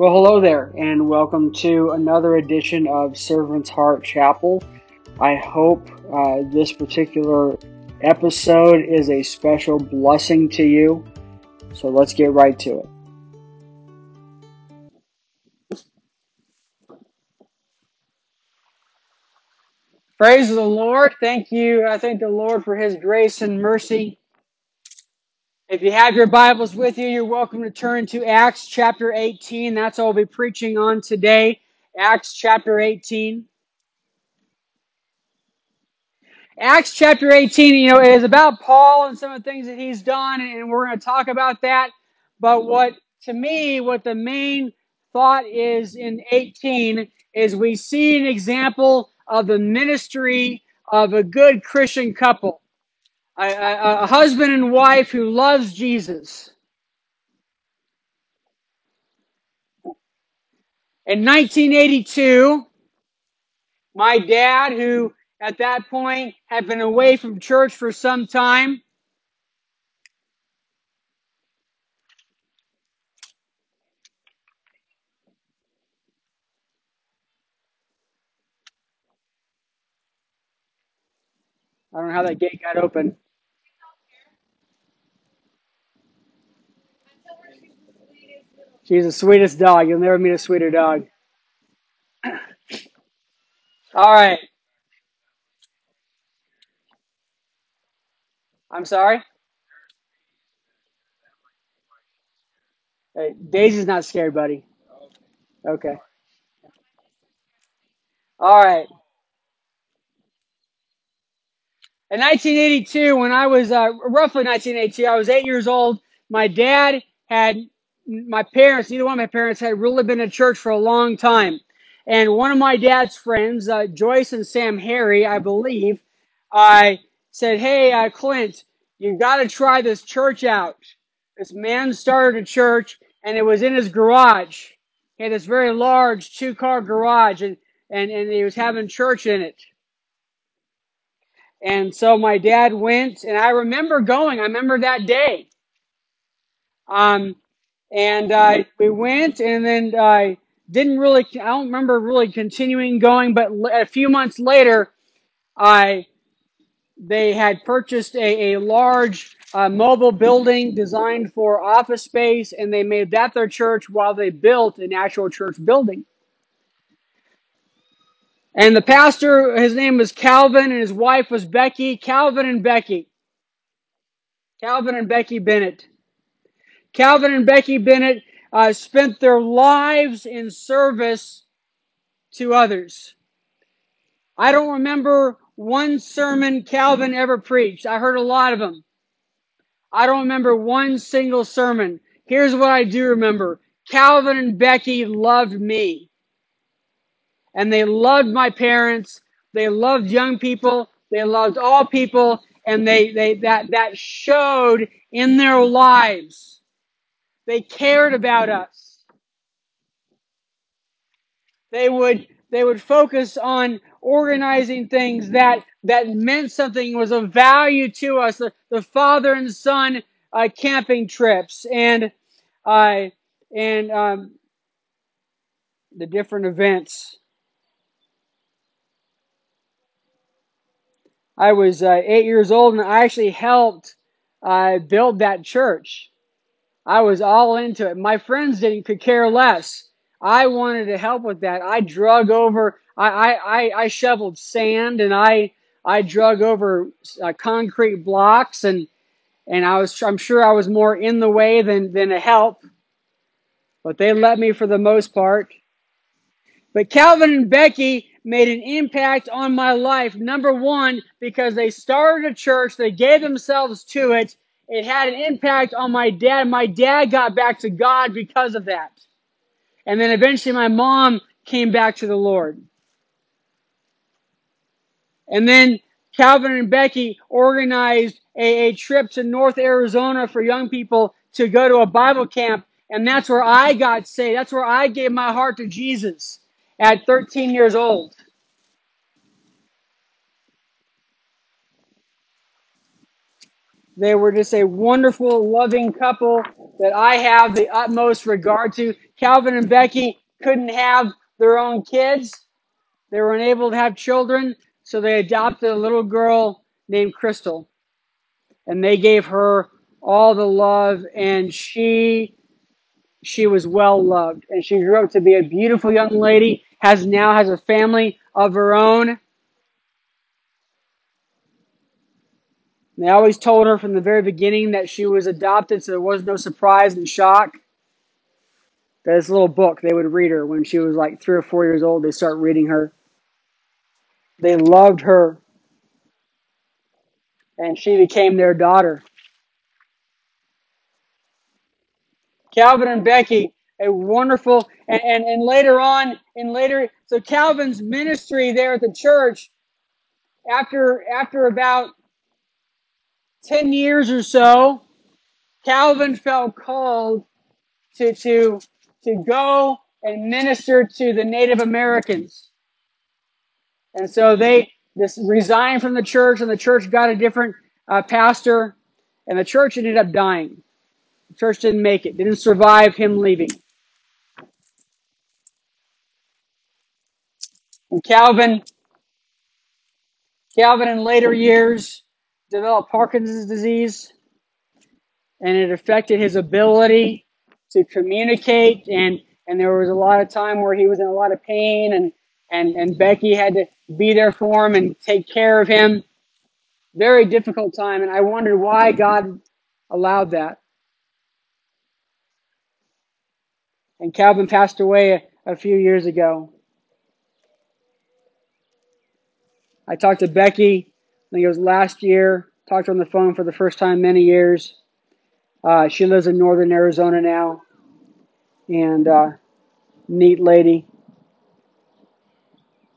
Well, hello there, and welcome to another edition of Servant's Heart Chapel. I hope uh, this particular episode is a special blessing to you. So let's get right to it. Praise the Lord. Thank you. I thank the Lord for His grace and mercy. If you have your Bibles with you, you're welcome to turn to Acts chapter 18. That's what I'll be preaching on today. Acts chapter 18. Acts chapter 18, you know, is about Paul and some of the things that he's done, and we're going to talk about that. But what, to me, what the main thought is in 18 is we see an example of the ministry of a good Christian couple, a, a, husband and wife who loves Jesus. In 1982, my dad, who at that point had been away from church for some time, I don't know how that gate got open. She's the sweetest dog. You'll never meet a sweeter dog. All right. I'm sorry. Hey, Daisy's not scared, buddy. Okay. All right. In 1982, when I was uh, roughly 1982, I was eight years old. My dad had my parents. Neither one of my parents had really been to church for a long time. And one of my dad's friends, uh, Joyce and Sam Harry, I believe, I said, "Hey, uh, Clint, you've got to try this church out." This man started a church, and it was in his garage. He had this very large two-car garage, and and and he was having church in it. And so my dad went, and I remember going. I remember that day. Um, and uh, we went, and then I didn't really. I don't remember really continuing going, but a few months later, I they had purchased a, a large uh, mobile building designed for office space, and they made that their church while they built an actual church building. And the pastor, his name was Calvin, and his wife was Becky. Calvin and Becky. Calvin and Becky Bennett. Calvin and Becky Bennett uh, spent their lives in service to others. I don't remember one sermon Calvin ever preached. I heard a lot of them. I don't remember one single sermon. Here's what I do remember. Calvin and Becky loved me. And they loved my parents. They loved young people. They loved all people. And they, they, that, that showed in their lives. They cared about us. They would, they would focus on organizing things that, that meant something, was of value to us. The, the father and son uh, camping trips and, uh, and um, the different events. I was uh, eight years old and I actually helped uh, build that church. I was all into it. My friends didn't could care less. I wanted to help with that. I drug over. I I, I, shoveled sand and I I drug over uh, concrete blocks and and I was I'm sure I was more in the way than than a help. But they let me for the most part. But Calvin and Becky made an impact on my life. Number one, because they started a church, they gave themselves to it. It had an impact on my dad. My dad got back to God because of that. And then eventually my mom came back to the Lord. And then Calvin and Becky organized a, a trip to North Arizona for young people to go to a Bible camp. And that's where I got saved. That's where I gave my heart to Jesus at 13 years old. They were just a wonderful, loving couple. that I have the utmost regard to. Calvin and Becky couldn't have their own kids. They were unable to have children, so they adopted a little girl named Crystal. And they gave her all the love and she she was well loved and she grew up to be a beautiful young lady has now has a family of her own they always told her from the very beginning that she was adopted so there was no surprise and shock. That this little book they would read her when she was like three or four years old. They start reading her. They loved her. And she became their daughter. Calvin and becky a wonderful and, and, and later on in later so calvin's ministry there at the church after after about 10 years or so calvin felt called to to to go and minister to the native americans. And so they this resigned from the church and the church got a different uh, pastor and the church ended up dying. The church didn't make it didn't survive him leaving. And calvin calvin in later years developed parkinson's disease and it affected his ability to communicate and and there was a lot of time where he was in a lot of pain and and and Becky had to be there for him and take care of him. Very difficult time and I wondered why God allowed that. And Calvin passed away a, a few years ago. I talked to Becky I think it was last year talked on the phone for the first time many years. Uh, she lives in northern Arizona now. And uh, neat lady.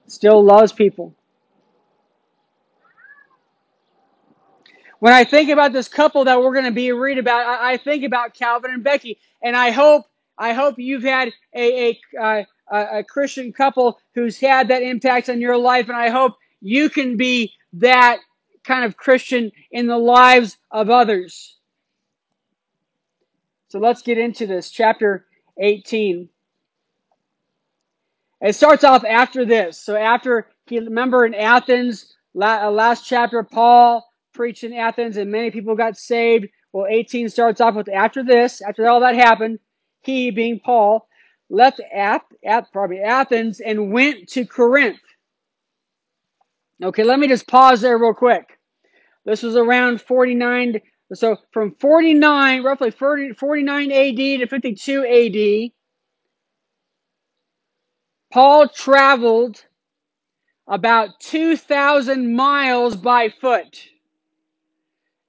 Still loves people. When I think about this couple that we're going to be read about, I, I think about Calvin and Becky, and I hope I hope you've had a a, a Christian couple who's had that impact on your life, and I hope you can be that kind of Christian in the lives of others. So let's get into this chapter 18. It starts off after this. So after he remember in Athens, uh, last chapter, Paul preached in Athens, and many people got saved. Well, 18 starts off with after this, after all that happened, he being Paul left at, at probably Athens and went to Corinth. Okay, let me just pause there real quick. This was around 49. So from 49, roughly 40, 49 AD to 52 AD, Paul traveled about 2,000 miles by foot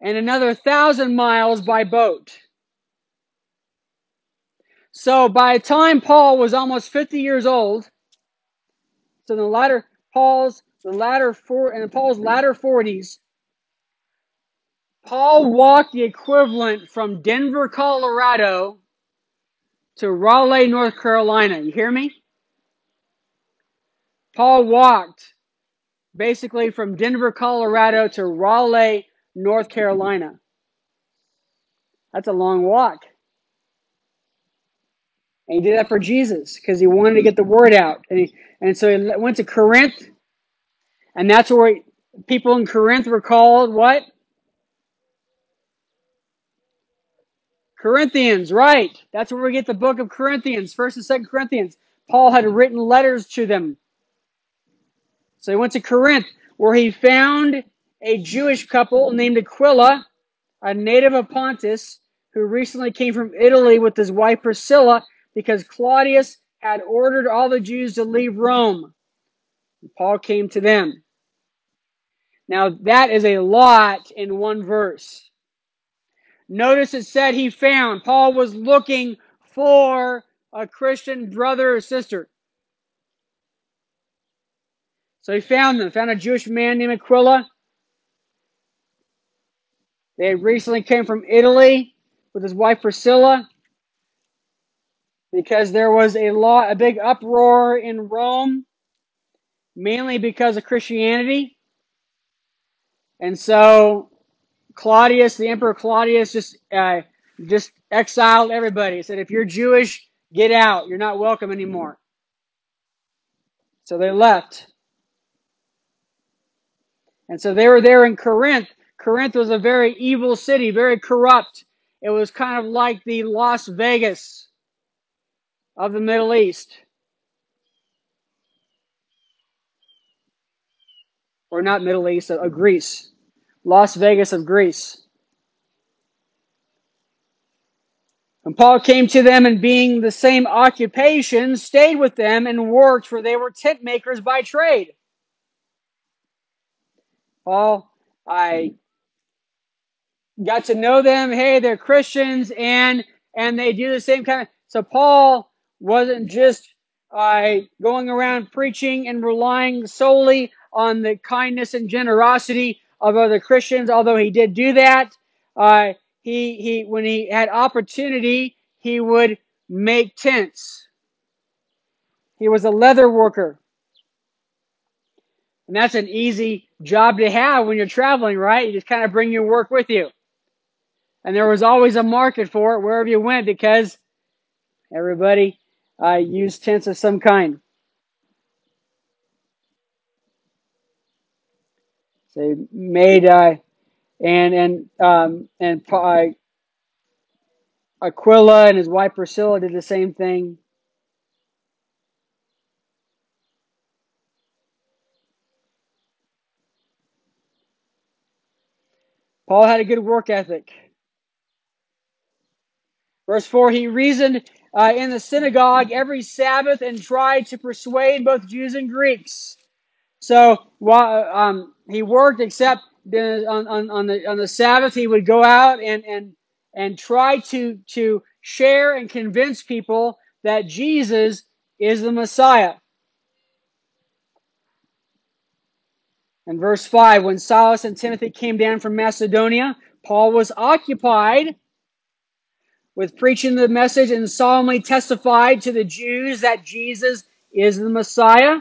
and another 1,000 miles by boat. So by the time Paul was almost 50 years old, so the latter Paul's the latter four in Paul's latter 40s, Paul walked the equivalent from Denver, Colorado to Raleigh, North Carolina. You hear me? Paul walked basically from Denver, Colorado to Raleigh, North Carolina. That's a long walk. And he did that for Jesus because he wanted to get the word out. And, he, and so he went to Corinth, and that's where people in Corinth were called what? Corinthians, right. That's where we get the book of Corinthians, 1st and 2nd Corinthians. Paul had written letters to them. So he went to Corinth, where he found a Jewish couple named Aquila, a native of Pontus, who recently came from Italy with his wife Priscilla because Claudius had ordered all the Jews to leave Rome. And Paul came to them. Now, that is a lot in one verse. Notice it said he found. Paul was looking for a Christian brother or sister. So he found them, found a Jewish man named Aquila. They recently came from Italy with his wife Priscilla because there was a lot, a big uproar in Rome, mainly because of Christianity. And so Claudius, the Emperor Claudius, just uh, just exiled everybody. He said, if you're Jewish, get out. You're not welcome anymore. So they left. And so they were there in Corinth. Corinth was a very evil city, very corrupt. It was kind of like the Las Vegas of the Middle East. Or not Middle East, of Greece. Las Vegas of Greece. And Paul came to them and being the same occupation, stayed with them and worked, for they were tent makers by trade. Paul, I got to know them. Hey, they're Christians and and they do the same kind of so Paul wasn't just uh, going around preaching and relying solely on the kindness and generosity of other Christians, although he did do that. Uh, he he when he had opportunity, he would make tents. He was a leather worker. And that's an easy job to have when you're traveling, right? You just kind of bring your work with you. And there was always a market for it wherever you went because everybody uh, used tents of some kind. He made uh, and and um, and Aquila and his wife Priscilla did the same thing. Paul had a good work ethic. Verse 4 He reasoned uh, in the synagogue every Sabbath and tried to persuade both Jews and Greeks. So while um, he worked, except on, on, on, the on the Sabbath, he would go out and and and try to to share and convince people that Jesus is the Messiah. In verse 5, when Silas and Timothy came down from Macedonia, Paul was occupied with preaching the message and solemnly testified to the Jews that Jesus is the Messiah.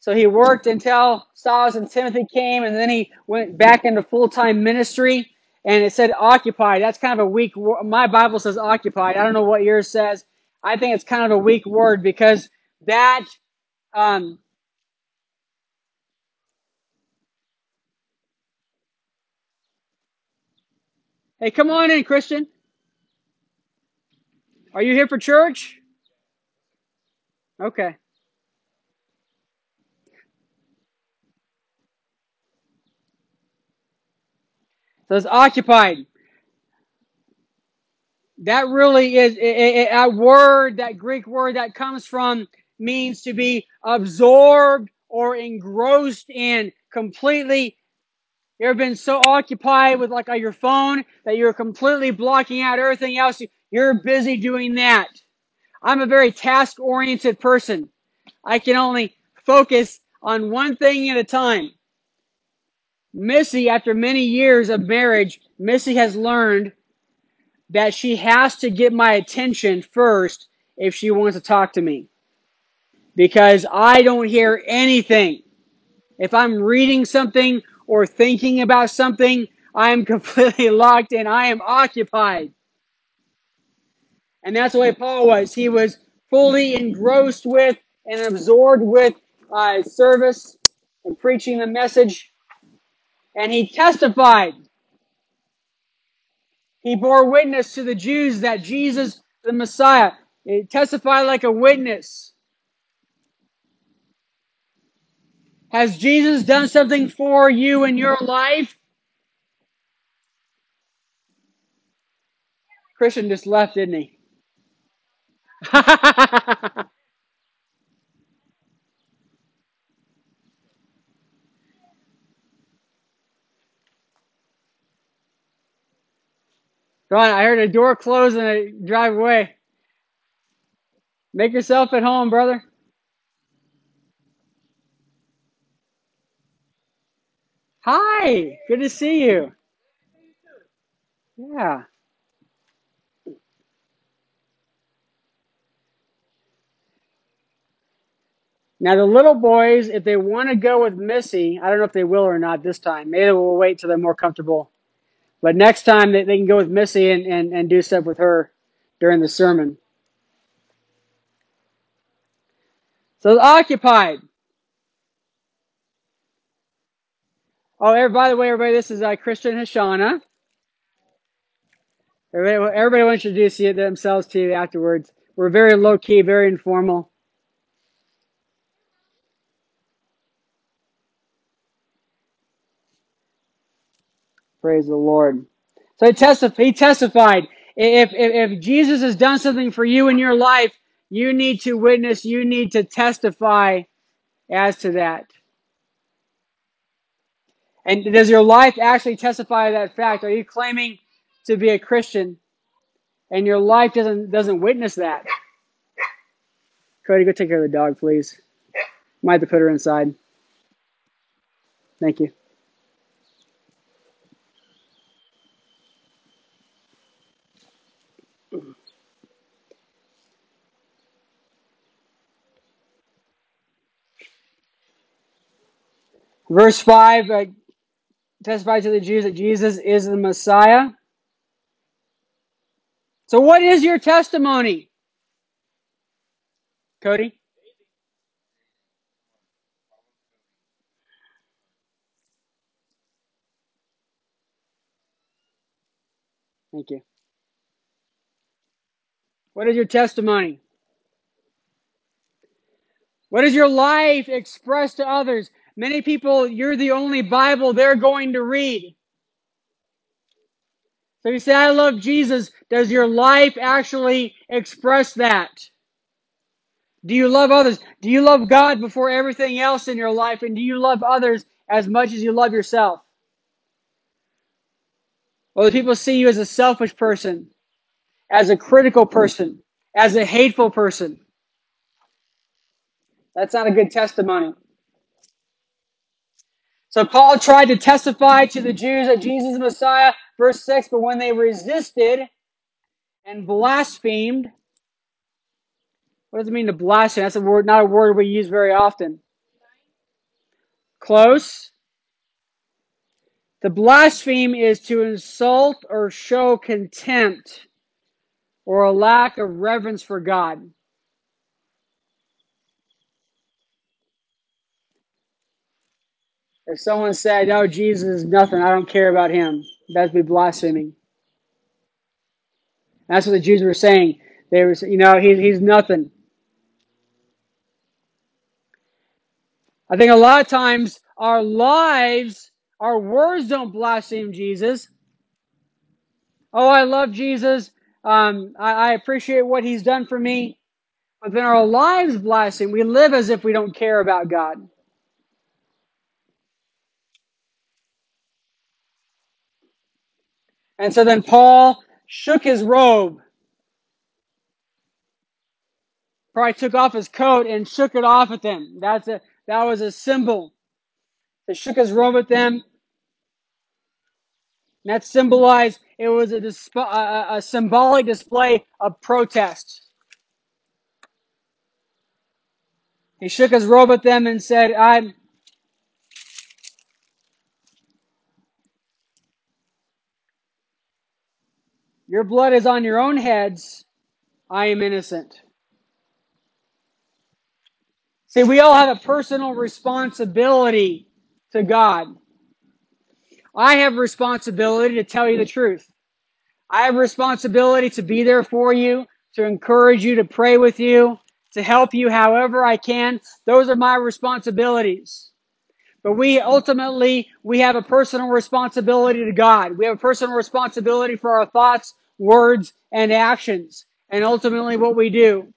So he worked until Silas and Timothy came, and then he went back into full time ministry. And it said occupied. That's kind of a weak. My Bible says occupied. I don't know what yours says. I think it's kind of a weak word because that. Um, hey, come on in, Christian. Are you here for church? Okay. So it's occupied. That really is a, word, that Greek word that comes from means to be absorbed or engrossed in completely. You have been so occupied with like your phone that you're completely blocking out everything else? You're busy doing that. I'm a very task oriented person. I can only focus on one thing at a time. Missy, after many years of marriage, Missy has learned that she has to get my attention first if she wants to talk to me. Because I don't hear anything. If I'm reading something or thinking about something, I am completely locked in. I am occupied. And that's the way Paul was. He was fully engrossed with and absorbed with uh, service and preaching the message. And he testified He bore witness to the Jews that Jesus, the Messiah, he testified like a witness. Has Jesus done something for you in your life? Christian just left, didn't he? Come on, I heard a door close and I drive away. Make yourself at home, brother. Hi, good to see you. Yeah. Now the little boys, if they want to go with Missy, I don't know if they will or not this time. Maybe we'll wait till they're more comfortable. But next time they, they can go with Missy and, and, and do stuff with her during the sermon. So occupied. Oh, by the way, everybody, this is uh, Christian Hashana. Everybody, everybody will introduce you, themselves to you afterwards. We're very low key, very informal. Praise the Lord. So he, testif- he testified. If, if, if Jesus has done something for you in your life, you need to witness, you need to testify as to that. And does your life actually testify to that fact? Are you claiming to be a Christian and your life doesn't doesn't witness that? Cody, go take care of the dog, please. Might have to put her inside. Thank you. Verse 5 uh, testifies to the Jews that Jesus is the Messiah. So, what is your testimony, Cody? Thank you. What is your testimony? What is your life expressed to others? Many people, you're the only Bible they're going to read. So you say, I love Jesus. Does your life actually express that? Do you love others? Do you love God before everything else in your life? And do you love others as much as you love yourself? Or do people see you as a selfish person, as a critical person, as a hateful person? That's not a good testimony. So Paul tried to testify to the Jews that Jesus is the Messiah, verse 6, but when they resisted and blasphemed, what does it mean to blaspheme? That's a word, not a word we use very often. Close. To blaspheme is to insult or show contempt or a lack of reverence for God. If someone said, "Oh, Jesus is nothing. I don't care about him," that'd be blaspheming. That's what the Jews were saying. They were, saying, you know, he, he's nothing. I think a lot of times our lives, our words don't blaspheme Jesus. Oh, I love Jesus. Um, I, I appreciate what he's done for me. But then our lives blaspheme. We live as if we don't care about God. And so then Paul shook his robe, probably took off his coat and shook it off at them. That's a that was a symbol. He shook his robe at them. And that symbolized it was a, disp- a, a symbolic display of protest. He shook his robe at them and said, "I'm." Your blood is on your own heads. I am innocent. See, we all have a personal responsibility to God. I have responsibility to tell you the truth. I have responsibility to be there for you, to encourage you, to pray with you, to help you however I can. Those are my responsibilities. But we ultimately, we have a personal responsibility to God. We have a personal responsibility for our thoughts, words, and actions. And ultimately what we do.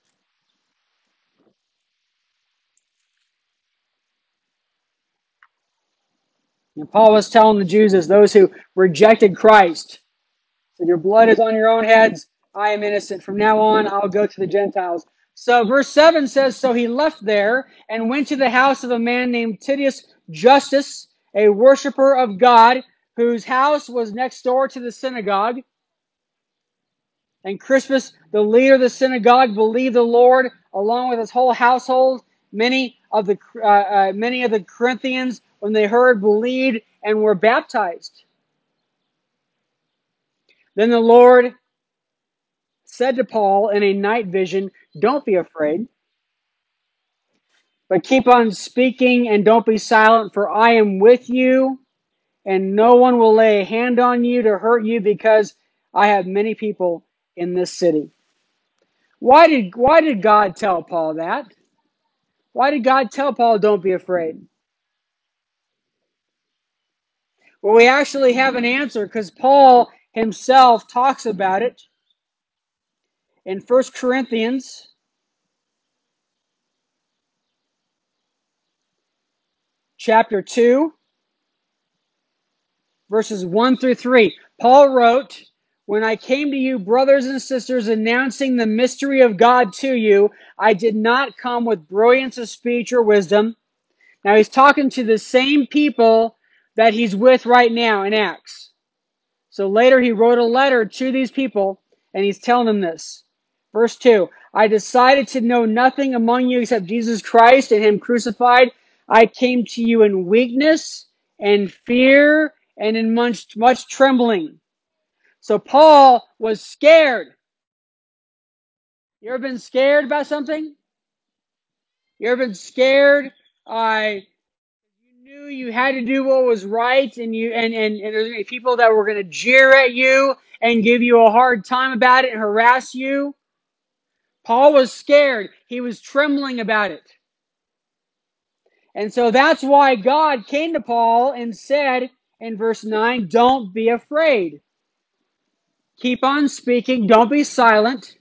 And Paul was telling the Jews as those who rejected Christ, said, Your blood is on your own heads. I am innocent. From now on, I'll go to the Gentiles. So verse 7 says, So he left there and went to the house of a man named Titius Justus, a worshiper of God, whose house was next door to the synagogue. And Crispus, the leader of the synagogue, believed the Lord along with his whole household. Many of the uh, uh, many of the Corinthians, when they heard, believed and were baptized. Then the Lord said to Paul in a night vision, Don't be afraid, but keep on speaking and don't be silent, for I am with you, and no one will lay a hand on you to hurt you because I have many people in this city. Why did, why did God tell Paul that? Why did God tell Paul, Don't be afraid? Well, we actually have an answer because Paul himself talks about it in 1 Corinthians chapter 2 verses 1 through 3. Paul wrote, When I came to you, brothers and sisters, announcing the mystery of God to you, I did not come with brilliance of speech or wisdom. Now he's talking to the same people that he's with right now in Acts. So later he wrote a letter to these people and he's telling them this. Verse 2 I decided to know nothing among you except Jesus Christ and Him crucified. I came to you in weakness and fear and in much, much trembling. So Paul was scared. You ever been scared about something? You ever been scared? I you knew you had to do what was right, and you and and, and there's gonna be people that were to jeer at you and give you a hard time about it and harass you. Paul was scared. He was trembling about it. And so that's why God came to Paul and said in verse 9, Don't be afraid. Keep on speaking. Don't be silent.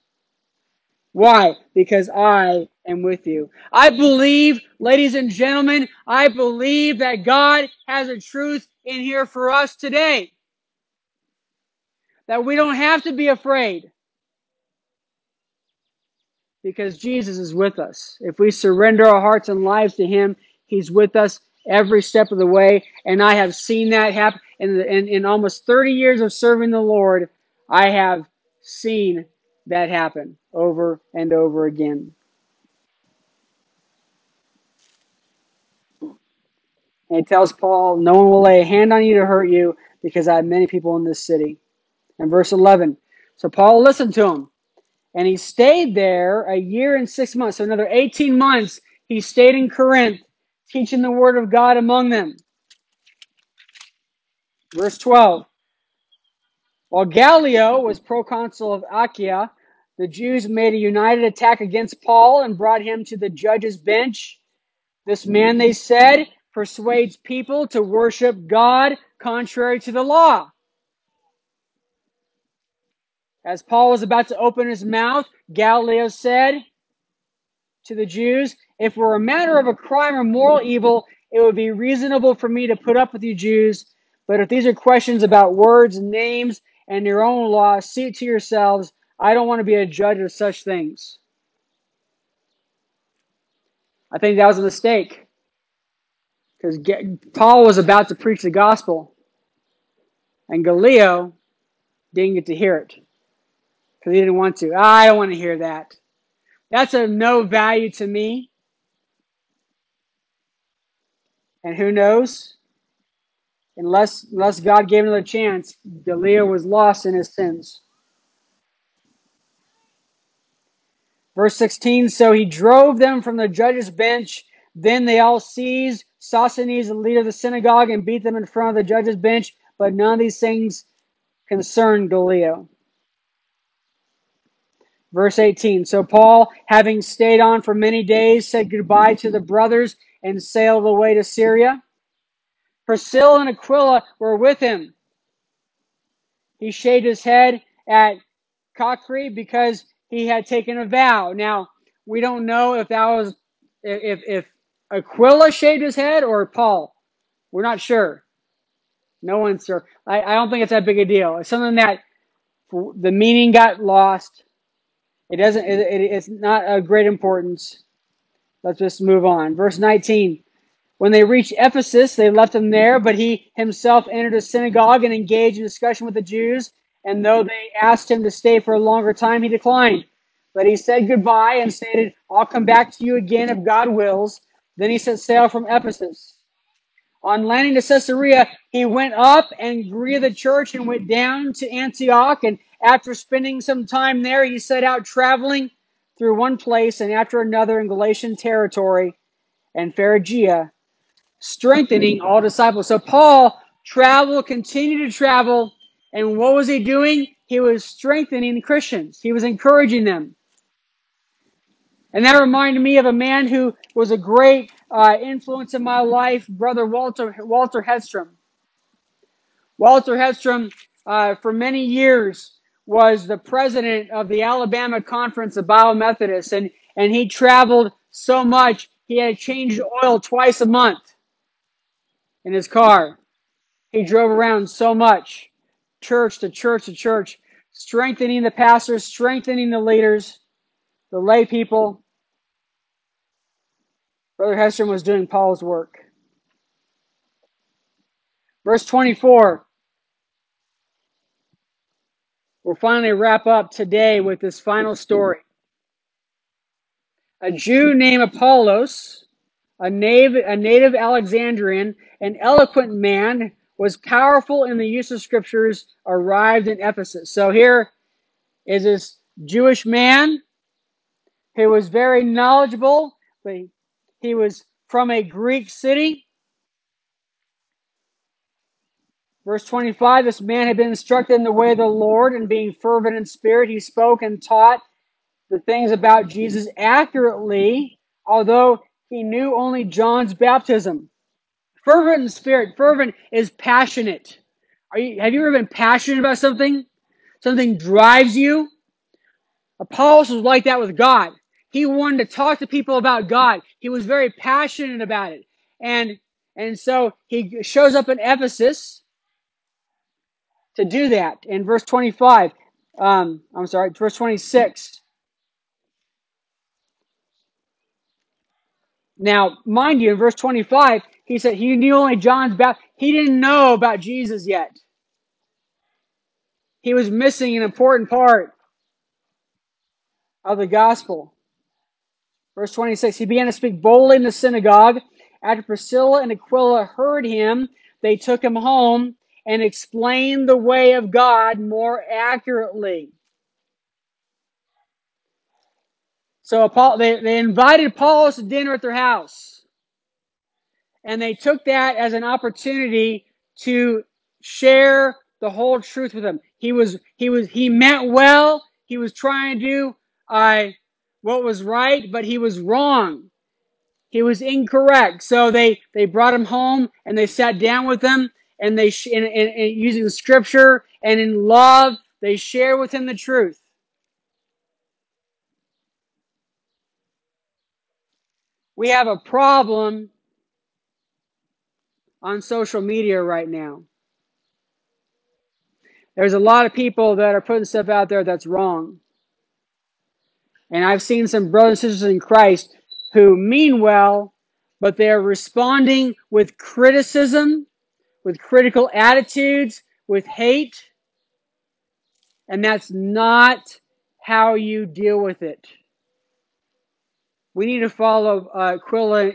Why? Because I am with you. I believe, ladies and gentlemen, I believe that God has a truth in here for us today. That we don't have to be afraid. Because Jesus is with us. If we surrender our hearts and lives to Him, He's with us every step of the way. And I have seen that happen in, in, in almost 30 years of serving the Lord. I have seen that happen over and over again. And he tells Paul, No one will lay a hand on you to hurt you because I have many people in this city. And verse 11. So Paul listened to him. And he stayed there a year and six months. So another 18 months, he stayed in Corinth, teaching the word of God among them. Verse 12. While Gallio was proconsul of Achaia, the Jews made a united attack against Paul and brought him to the judge's bench. This man, they said, persuades people to worship God contrary to the law. As Paul was about to open his mouth, Gallio said to the Jews, If it were a matter of a crime or moral evil, it would be reasonable for me to put up with you Jews. But if these are questions about words and names and your own law, see it to yourselves. I don't want to be a judge of such things. I think that was a mistake because Paul was about to preach the gospel, and Gallio didn't get to hear it because he didn't want to. I don't want to hear that. That's of no value to me. And who knows? Unless unless God gave another chance, Gallio was lost in his sins. Verse 16, so he drove them from the judge's bench. Then they all seized Sosthenes, the leader of the synagogue, and beat them in front of the judge's bench. But none of these things concerned Gallio. Verse 18, so Paul, having stayed on for many days, said goodbye to the brothers and sailed away to Syria. Priscilla and Aquila were with him. He shaved his head at Cenchreae because he had taken a vow. Now, we don't know if that was if if Aquila shaved his head or Paul. We're not sure. No one's sure. I, I don't think it's that big a deal. It's something that the meaning got lost. It doesn't. It, it, it's not of great importance. Let's just move on. Verse 19. When they reached Ephesus, they left him there, but he himself entered a synagogue and engaged in discussion with the Jews. And though they asked him to stay for a longer time, he declined. But he said goodbye and stated, I'll come back to you again if God wills. Then he set sail from Ephesus. On landing to Caesarea, he went up and greeted the church and went down to Antioch. And after spending some time there, he set out traveling through one place and after another in Galatian territory and Phrygia, strengthening all disciples. So Paul traveled, continued to travel, and what was he doing? He was strengthening the Christians. He was encouraging them. And that reminded me of a man who was a great uh, influence in my life, Brother Walter Walter Hedstrom. Walter Hedstrom, uh, for many years, was the president of the Alabama Conference of Bible Methodists, and, and he traveled so much, he had to change oil twice a month in his car. He drove around so much, church to church to church, strengthening the pastors, strengthening the leaders, the lay people. Brother Hedstrom was doing Paul's work. Verse 24. We'll finally wrap up today with this final story. A Jew named Apollos, a native, a native Alexandrian, an eloquent man, was powerful in the use of scriptures, arrived in Ephesus. So here is this Jewish man who was very knowledgeable, but he was from a Greek city. Verse 25 This man had been instructed in the way of the Lord, and being fervent in spirit, he spoke and taught the things about Jesus accurately, although he knew only John's baptism. Fervent in spirit, fervent is passionate. Are you, have you ever been passionate about something? Something drives you? Apollos was like that with God. He wanted to talk to people about God. He was very passionate about it. And, and so he shows up in Ephesus to do that. In verse 25, um, I'm sorry, verse 26. Now, mind you, in verse 25, he said he knew only John's baptism. He didn't know about Jesus yet. He was missing an important part of the gospel. Verse 26, he began to speak boldly in the synagogue. After Priscilla and Aquila heard him, they took him home and explained the way of God more accurately. So Paul, they, they invited Apollos to dinner at their house. And they took that as an opportunity to share the whole truth with him. He was he was he meant well. He was trying to do uh, what was right, but he was wrong. He was incorrect. So they they brought him home and they sat down with him and they in, in, in using scripture and in love they share with him the truth. We have a problem on social media right now. There's a lot of people that are putting stuff out there that's wrong. And I've seen some brothers and sisters in Christ who mean well, but they're responding with criticism, with critical attitudes, with hate. And that's not how you deal with it. We need to follow uh,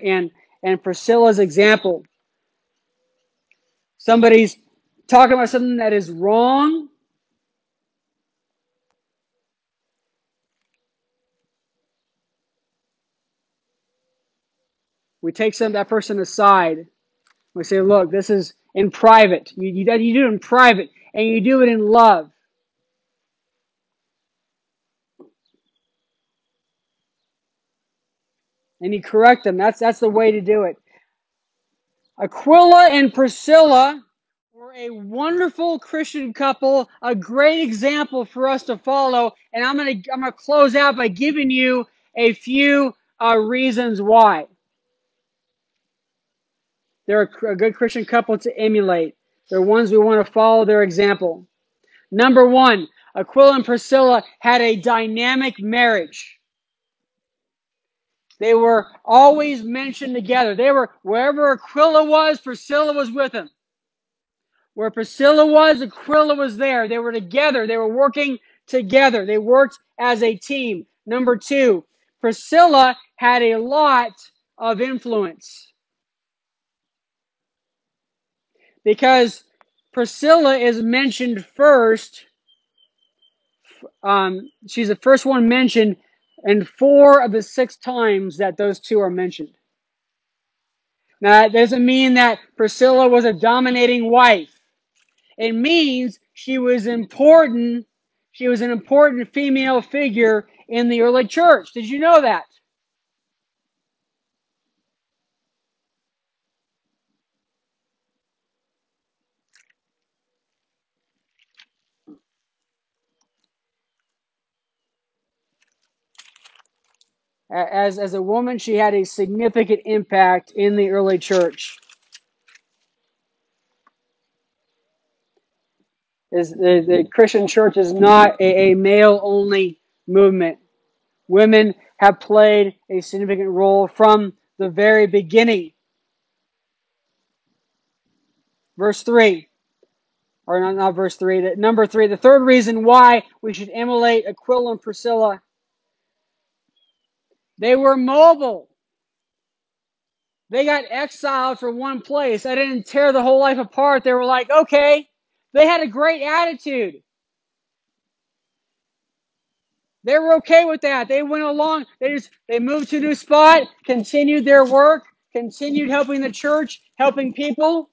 and, and Priscilla's example. Somebody's talking about something that is wrong. We take some that person aside. We say, "Look, this is in private. You, you, you do it in private, and you do it in love." And you correct them. That's that's the way to do it. Aquila and Priscilla were a wonderful Christian couple, a great example for us to follow. And I'm gonna I'm gonna close out by giving you a few uh, reasons why they're a, good Christian couple to emulate. They're ones we want to follow their example. Number one, Aquila and Priscilla had a dynamic marriage. They were always mentioned together. They were wherever Aquila was, Priscilla was with him. Where Priscilla was, Aquila was there. They were together. They were working together. They worked as a team. Number two, Priscilla had a lot of influence. Because Priscilla is mentioned first. Um, she's the first one mentioned, and four of the six times that those two are mentioned. Now, that doesn't mean that Priscilla was a dominating wife. It means she was important. She was an important female figure in the early church. Did you know that? As, as a woman, she had a significant impact in the early church. Is the, the Christian church is not a, a male only movement. Women have played a significant role from the very beginning. Verse 3, or not, not verse 3, the, number 3, the third reason why we should emulate Aquila and Priscilla. They were mobile. They got exiled from one place. I didn't tear the whole life apart. They were like, okay. They had a great attitude. They were okay with that. They went along. They just they moved to a new spot, continued their work, continued helping the church, helping people.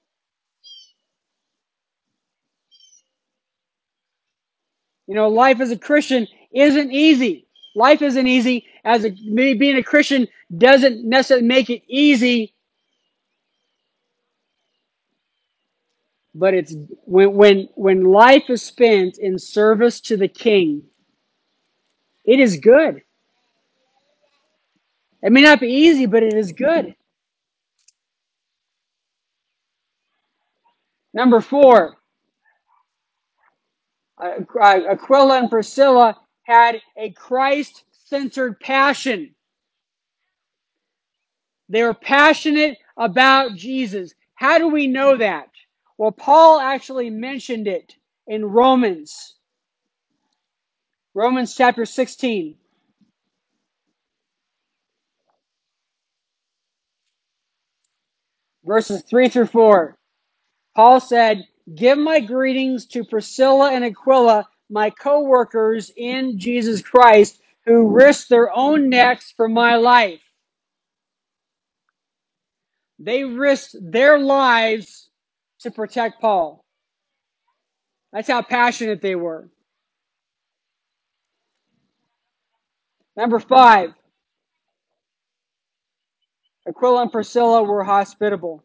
You know, life as a Christian isn't easy. Life isn't easy. As a, being a Christian doesn't necessarily make it easy, but it's when when when life is spent in service to the King, it is good. It may not be easy, but it is good. Number four, Aquila and Priscilla had a Christ centered passion. They were passionate about Jesus. How do we know that? Well, Paul actually mentioned it in Romans. Romans chapter 16. Verses 3 through 4. Paul said, Give my greetings to Priscilla and Aquila, my co workers in Jesus Christ, who risked their own necks for my life. They risked their lives to protect Paul. That's how passionate they were. Number five, Aquila and Priscilla were hospitable.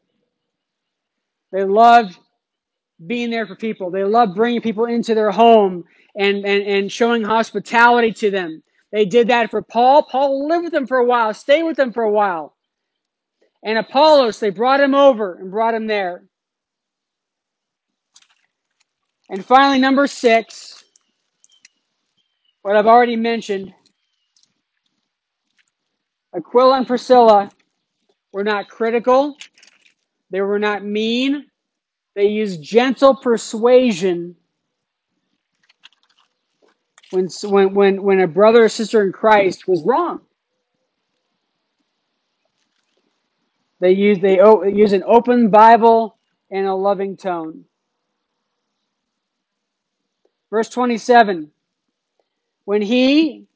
They loved being there for people. They love bringing people into their home and, and, and showing hospitality to them. They did that for Paul. Paul lived with them for a while, stayed with them for a while. And Apollos, they brought him over and brought him there. And finally, number six, what I've already mentioned Aquila and Priscilla were not critical, they were not mean, they used gentle persuasion when, when, when, when a brother or sister in Christ was wrong. They use, they use an open Bible and a loving tone. Verse 27 When he,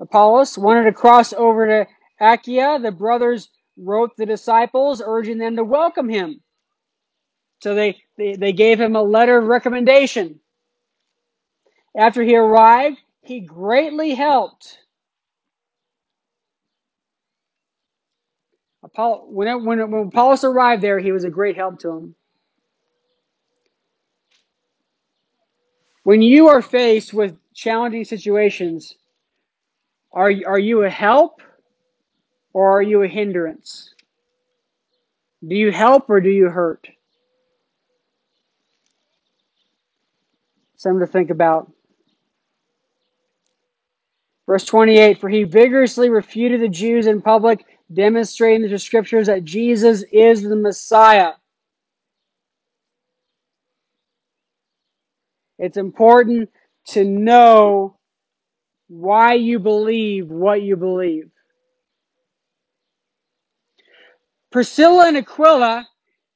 Apollos, wanted to cross over to Achaia, the brothers wrote the disciples, urging them to welcome him. So they, they, they gave him a letter of recommendation. After he arrived, he greatly helped. When, when, when Apollos arrived there, he was a great help to him. When you are faced with challenging situations, are, are you a help or are you a hindrance? Do you help or do you hurt? Something to think about. Verse 28 For he vigorously refuted the Jews in public, demonstrating the scriptures that Jesus is the Messiah. It's important to know why you believe what you believe. Priscilla and Aquila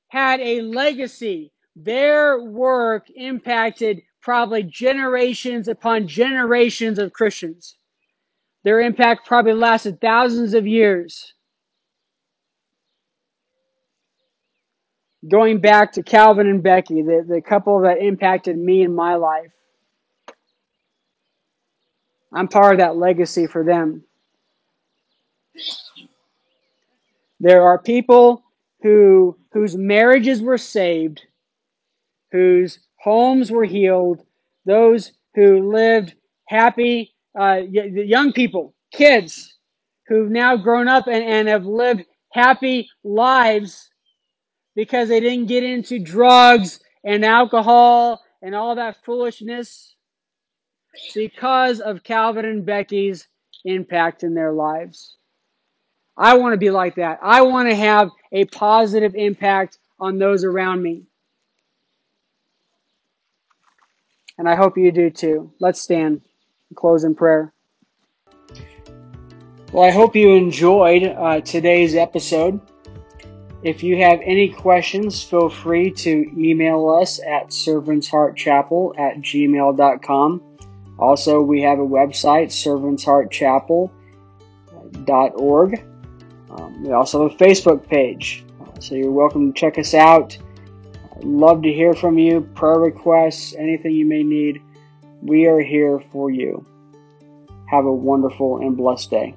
had a legacy. Their work impacted probably generations upon generations of Christians. Their impact probably lasted thousands of years. Going back to Calvin and Becky, the, the couple that impacted me in my life. I'm part of that legacy for them. There are people who whose marriages were saved, whose homes were healed, those who lived happy, uh, young people, kids who've now grown up and, and have lived happy lives because they didn't get into drugs and alcohol and all that foolishness because of Calvin and Becky's impact in their lives. I want to be like that. I want to have a positive impact on those around me. And I hope you do too. Let's stand and close in prayer. Well, I hope you enjoyed uh, today's episode. If you have any questions, feel free to email us at servantsheartchapel at gmail.com. Also, we have a website, servantsheartchapel.org. Um, we also have a Facebook page, so you're welcome to check us out. Love to hear from you, prayer requests, anything you may need. We are here for you. Have a wonderful and blessed day.